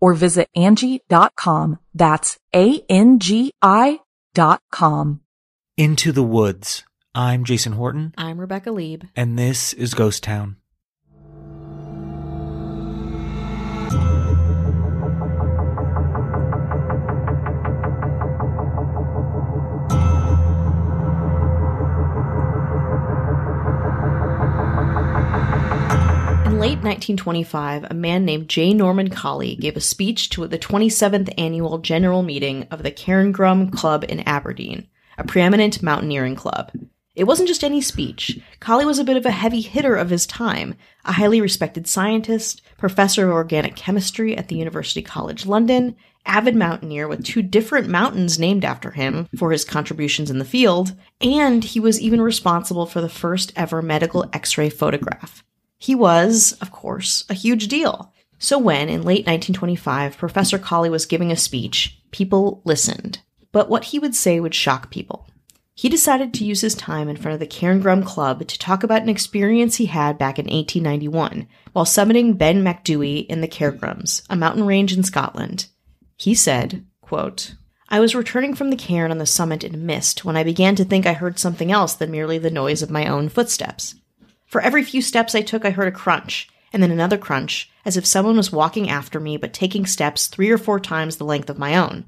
or visit Angie.com. That's A-N-G-I dot com. Into the Woods. I'm Jason Horton, I'm Rebecca Leib. and this is Ghost Town. Late 1925, a man named J. Norman Collie gave a speech to the 27th annual general meeting of the Cairngorm Club in Aberdeen, a preeminent mountaineering club. It wasn't just any speech. Collie was a bit of a heavy hitter of his time, a highly respected scientist, professor of organic chemistry at the University College London, avid mountaineer with two different mountains named after him for his contributions in the field, and he was even responsible for the first ever medical x-ray photograph. He was, of course, a huge deal. So when, in late 1925, Professor Collie was giving a speech, people listened. But what he would say would shock people. He decided to use his time in front of the Cairngorm Club to talk about an experience he had back in 1891 while summiting Ben Macdui in the Cairngorms, a mountain range in Scotland. He said, quote, I was returning from the cairn on the summit in a mist when I began to think I heard something else than merely the noise of my own footsteps. For every few steps I took, I heard a crunch, and then another crunch, as if someone was walking after me but taking steps three or four times the length of my own.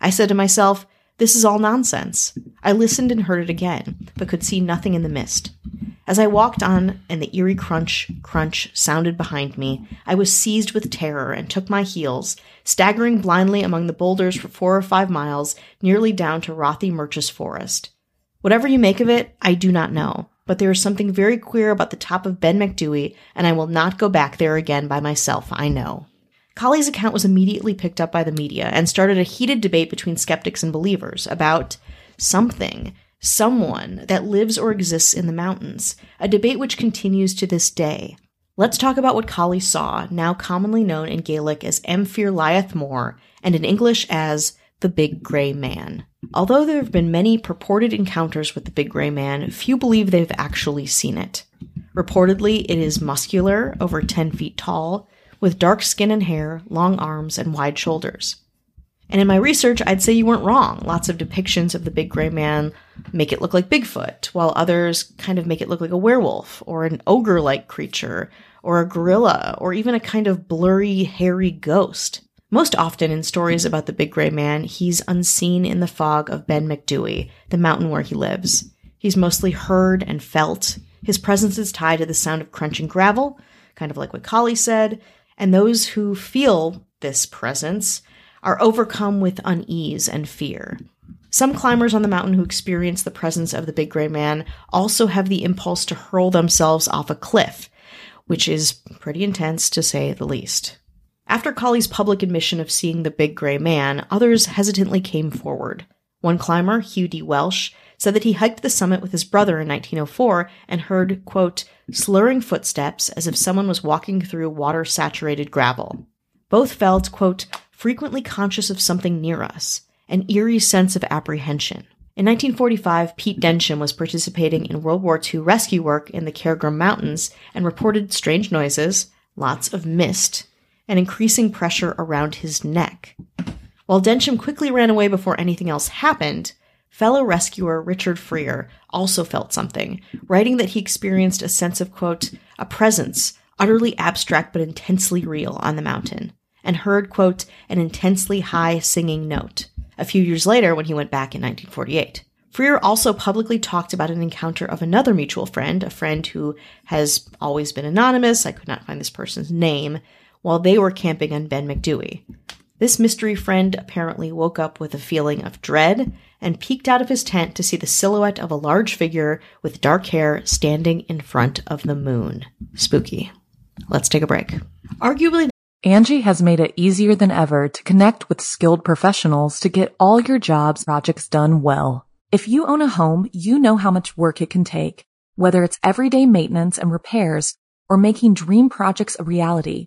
I said to myself, This is all nonsense. I listened and heard it again, but could see nothing in the mist. As I walked on and the eerie crunch, crunch sounded behind me, I was seized with terror and took my heels, staggering blindly among the boulders for four or five miles, nearly down to Rothiemurchus Forest. Whatever you make of it, I do not know, but there is something very queer about the top of Ben Macdui, and I will not go back there again by myself, I know. Collie's account was immediately picked up by the media and started a heated debate between skeptics and believers about something, someone that lives or exists in the mountains, a debate which continues to this day. Let's talk about what Collie saw, now commonly known in Gaelic as Am Fear Liath Mor, and in English as the Big Grey Man. Although there have been many purported encounters with the Big Grey Man, few believe they've actually seen it. Reportedly, it is muscular, over 10 feet tall, with dark skin and hair, long arms, and wide shoulders. And in my research, I'd say you weren't wrong. Lots of depictions of the big gray man make it look like Bigfoot, while others kind of make it look like a werewolf, or an ogre like creature, or a gorilla, or even a kind of blurry, hairy ghost. Most often in stories about the big gray man, he's unseen in the fog of Ben Macdui, the mountain where he lives. He's mostly heard and felt. His presence is tied to the sound of crunching gravel, kind of like what Collie said, and those who feel this presence are overcome with unease and fear. Some climbers on the mountain who experience the presence of the big gray man also have the impulse to hurl themselves off a cliff, which is pretty intense to say the least. After Collie's public admission of seeing the big gray man, others hesitantly came forward. One climber, Hugh D. Welsh, said that he hiked the summit with his brother in 1904 and heard, quote, slurring footsteps as if someone was walking through water saturated gravel. Both felt, quote, frequently conscious of something near us, an eerie sense of apprehension. In 1945, Pete Densham was participating in World War II rescue work in the Cairngorm Mountains and reported strange noises, lots of mist, and increasing pressure around his neck. While Densham quickly ran away before anything else happened, fellow rescuer Richard Frere also felt something, writing that he experienced a sense of, quote, a presence, utterly abstract but intensely real, on the mountain, and heard, quote, an intensely high singing note, a few years later when he went back in 1948. Freer also publicly talked about an encounter of another mutual friend, a friend who has always been anonymous, I could not find this person's name, while they were camping on Ben Macdui. This mystery friend apparently woke up with a feeling of dread and peeked out of his tent to see the silhouette of a large figure with dark hair standing in front of the moon. Spooky. Let's take a break. Arguably, Angie has made it easier than ever to connect with skilled professionals to get all your jobs projects done well. If you own a home, you know how much work it can take, whether it's everyday maintenance and repairs or making dream projects a reality.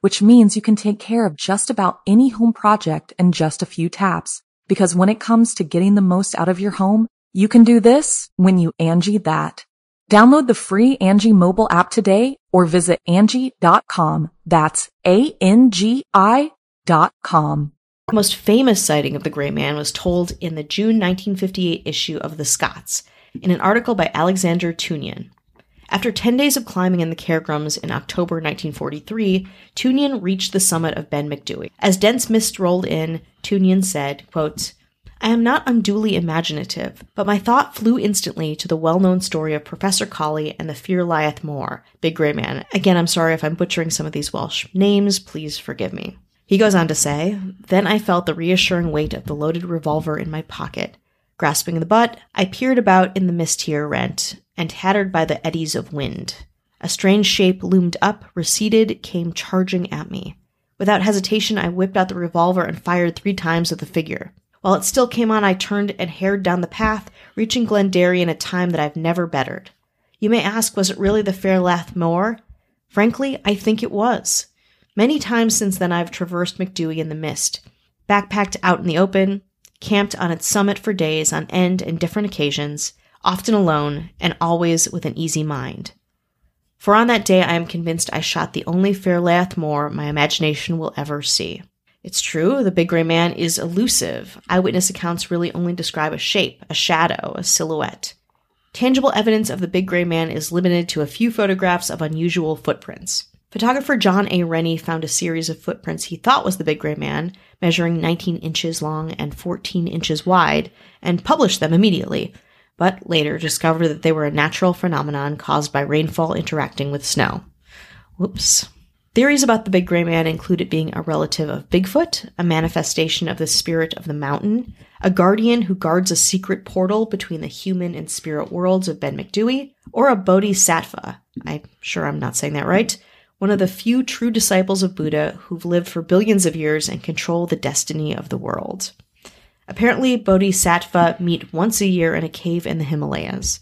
which means you can take care of just about any home project in just a few taps. Because when it comes to getting the most out of your home, you can do this when you Angie that. Download the free Angie mobile app today or visit Angie.com. That's A-N-G-I dot com. The most famous sighting of the Gray Man was told in the June 1958 issue of The Scots in an article by Alexander Tewnion. After 10 days of climbing in the Cairngorms in October 1943, Tewnion reached the summit of Ben Macdui. As dense mist rolled in, Tewnion said, quote, I am not unduly imaginative, but my thought flew instantly to the well-known story of Professor Collie and the Fear Liath Mor, Big Grey Man. Again, I'm sorry if I'm butchering some of these Welsh names, please forgive me. He goes on to say, Then I felt the reassuring weight of the loaded revolver in my pocket. Grasping the butt, I peered about in the mist here rent, and tattered by the eddies of wind. A strange shape loomed up, receded, came charging at me. Without hesitation, I whipped out the revolver and fired three times at the figure. While it still came on, I turned and hared down the path, reaching Glen Derry in a time that I've never bettered. You may ask, was it really the Fear Liath Mor? Frankly, I think it was. Many times since then, I've traversed Macdui in the mist, backpacked out in the open, camped on its summit for days on end and different occasions, often alone, and always with an easy mind. For on that day, I am convinced I shot the only Fear Liath Mor my imagination will ever see. It's true, the big gray man is elusive. Eyewitness accounts really only describe a shape, a shadow, a silhouette. Tangible evidence of the big gray man is limited to a few photographs of unusual footprints. Photographer John A. Rennie found a series of footprints he thought was the Big Gray Man, measuring 19 inches long and 14 inches wide, and published them immediately, but later discovered that they were a natural phenomenon caused by rainfall interacting with snow. Whoops. Theories about the Big Gray Man include it being a relative of Bigfoot, a manifestation of the spirit of the mountain, a guardian who guards a secret portal between the human and spirit worlds of Ben Macdui, or a bodhisattva. I'm sure I'm not saying that right one of the few true disciples of Buddha who've lived for billions of years and control the destiny of the world. Apparently, bodhisattva meet once a year in a cave in the Himalayas.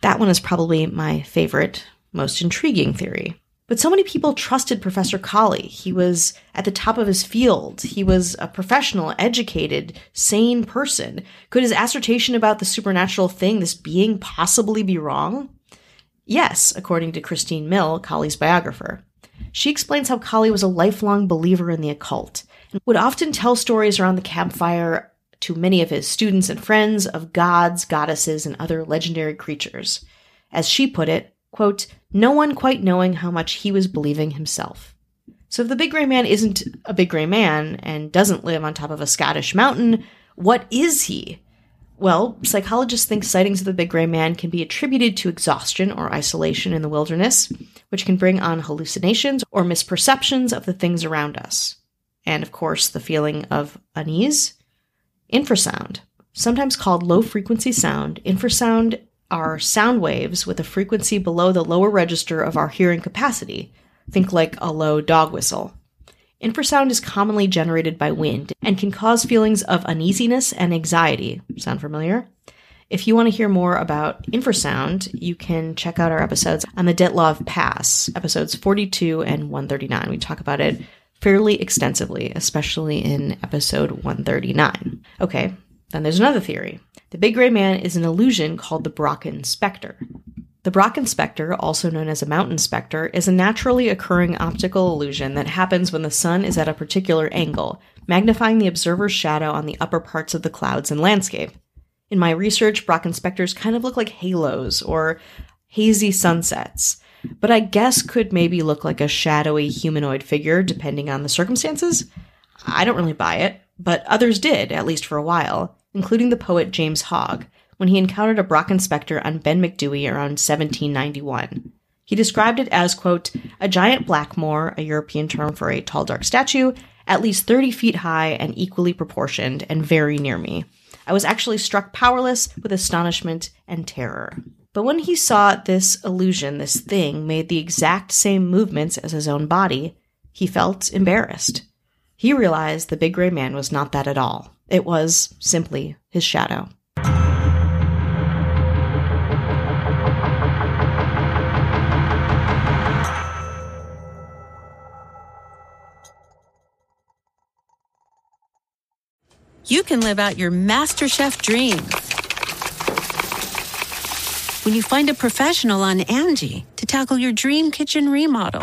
That one is probably my favorite, most intriguing theory. But so many people trusted Professor Collie. He was at the top of his field. He was a professional, educated, sane person. Could his assertion about the supernatural thing, this being, possibly be wrong? Yes, according to Christine Mill, Collie's biographer. She explains how Collie was a lifelong believer in the occult and would often tell stories around the campfire to many of his students and friends of gods, goddesses, and other legendary creatures. As she put it, quote, no one quite knowing how much he was believing himself. So if the big gray man isn't a big gray man and doesn't live on top of a Scottish mountain, what is he? Well, psychologists think sightings of the big gray man can be attributed to exhaustion or isolation in the wilderness, which can bring on hallucinations or misperceptions of the things around us. And of course, the feeling of unease. Infrasound, sometimes called low frequency sound, infrasound are sound waves with a frequency below the lower register of our hearing capacity. Think like a low dog whistle. Infrasound is commonly generated by wind and can cause feelings of uneasiness and anxiety. Sound familiar? If you want to hear more about infrasound, you can check out our episodes on the Dyatlov Pass, episodes 42 and 139. We talk about it fairly extensively, especially in episode 139. Okay, Then there's another theory. The big gray man is an illusion called the Brocken specter. The Brocken specter, also known as a mountain specter, is a naturally occurring optical illusion that happens when the sun is at a particular angle, magnifying the observer's shadow on the upper parts of the clouds and landscape. In my research, Brocken specters kind of look like halos or hazy sunsets, but I guess could maybe look like a shadowy humanoid figure depending on the circumstances. I don't really buy it, but others did, at least for a while, including the poet James Hogg, when he encountered a Brocken specter on Ben Macdui around 1791. He described it as, quote, a giant blackamoor, a European term for a tall, dark statue, at least 30 feet high and equally proportioned, and very near me. I was actually struck powerless with astonishment and terror. But when he saw this illusion, this thing, made the exact same movements as his own body, he felt embarrassed. He realized the big gray man was not that at all. It was simply his shadow. you can live out your MasterChef dream when you find a professional on Angie to tackle your dream kitchen remodel.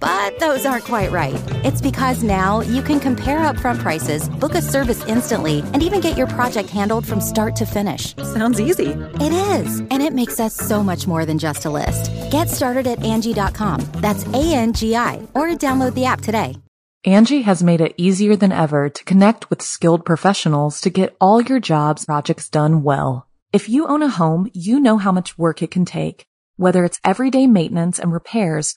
But those aren't quite right. It's because now you can compare upfront prices, book a service instantly, and even get your project handled from start to finish. Sounds easy. It is, and it makes us so much more than just a list. Get started at Angie.com. That's A N G I, or download the app today. Angie has made it easier than ever to connect with skilled professionals to get all your jobs projects done well. If you own a home, you know how much work it can take, whether it's everyday maintenance and repairs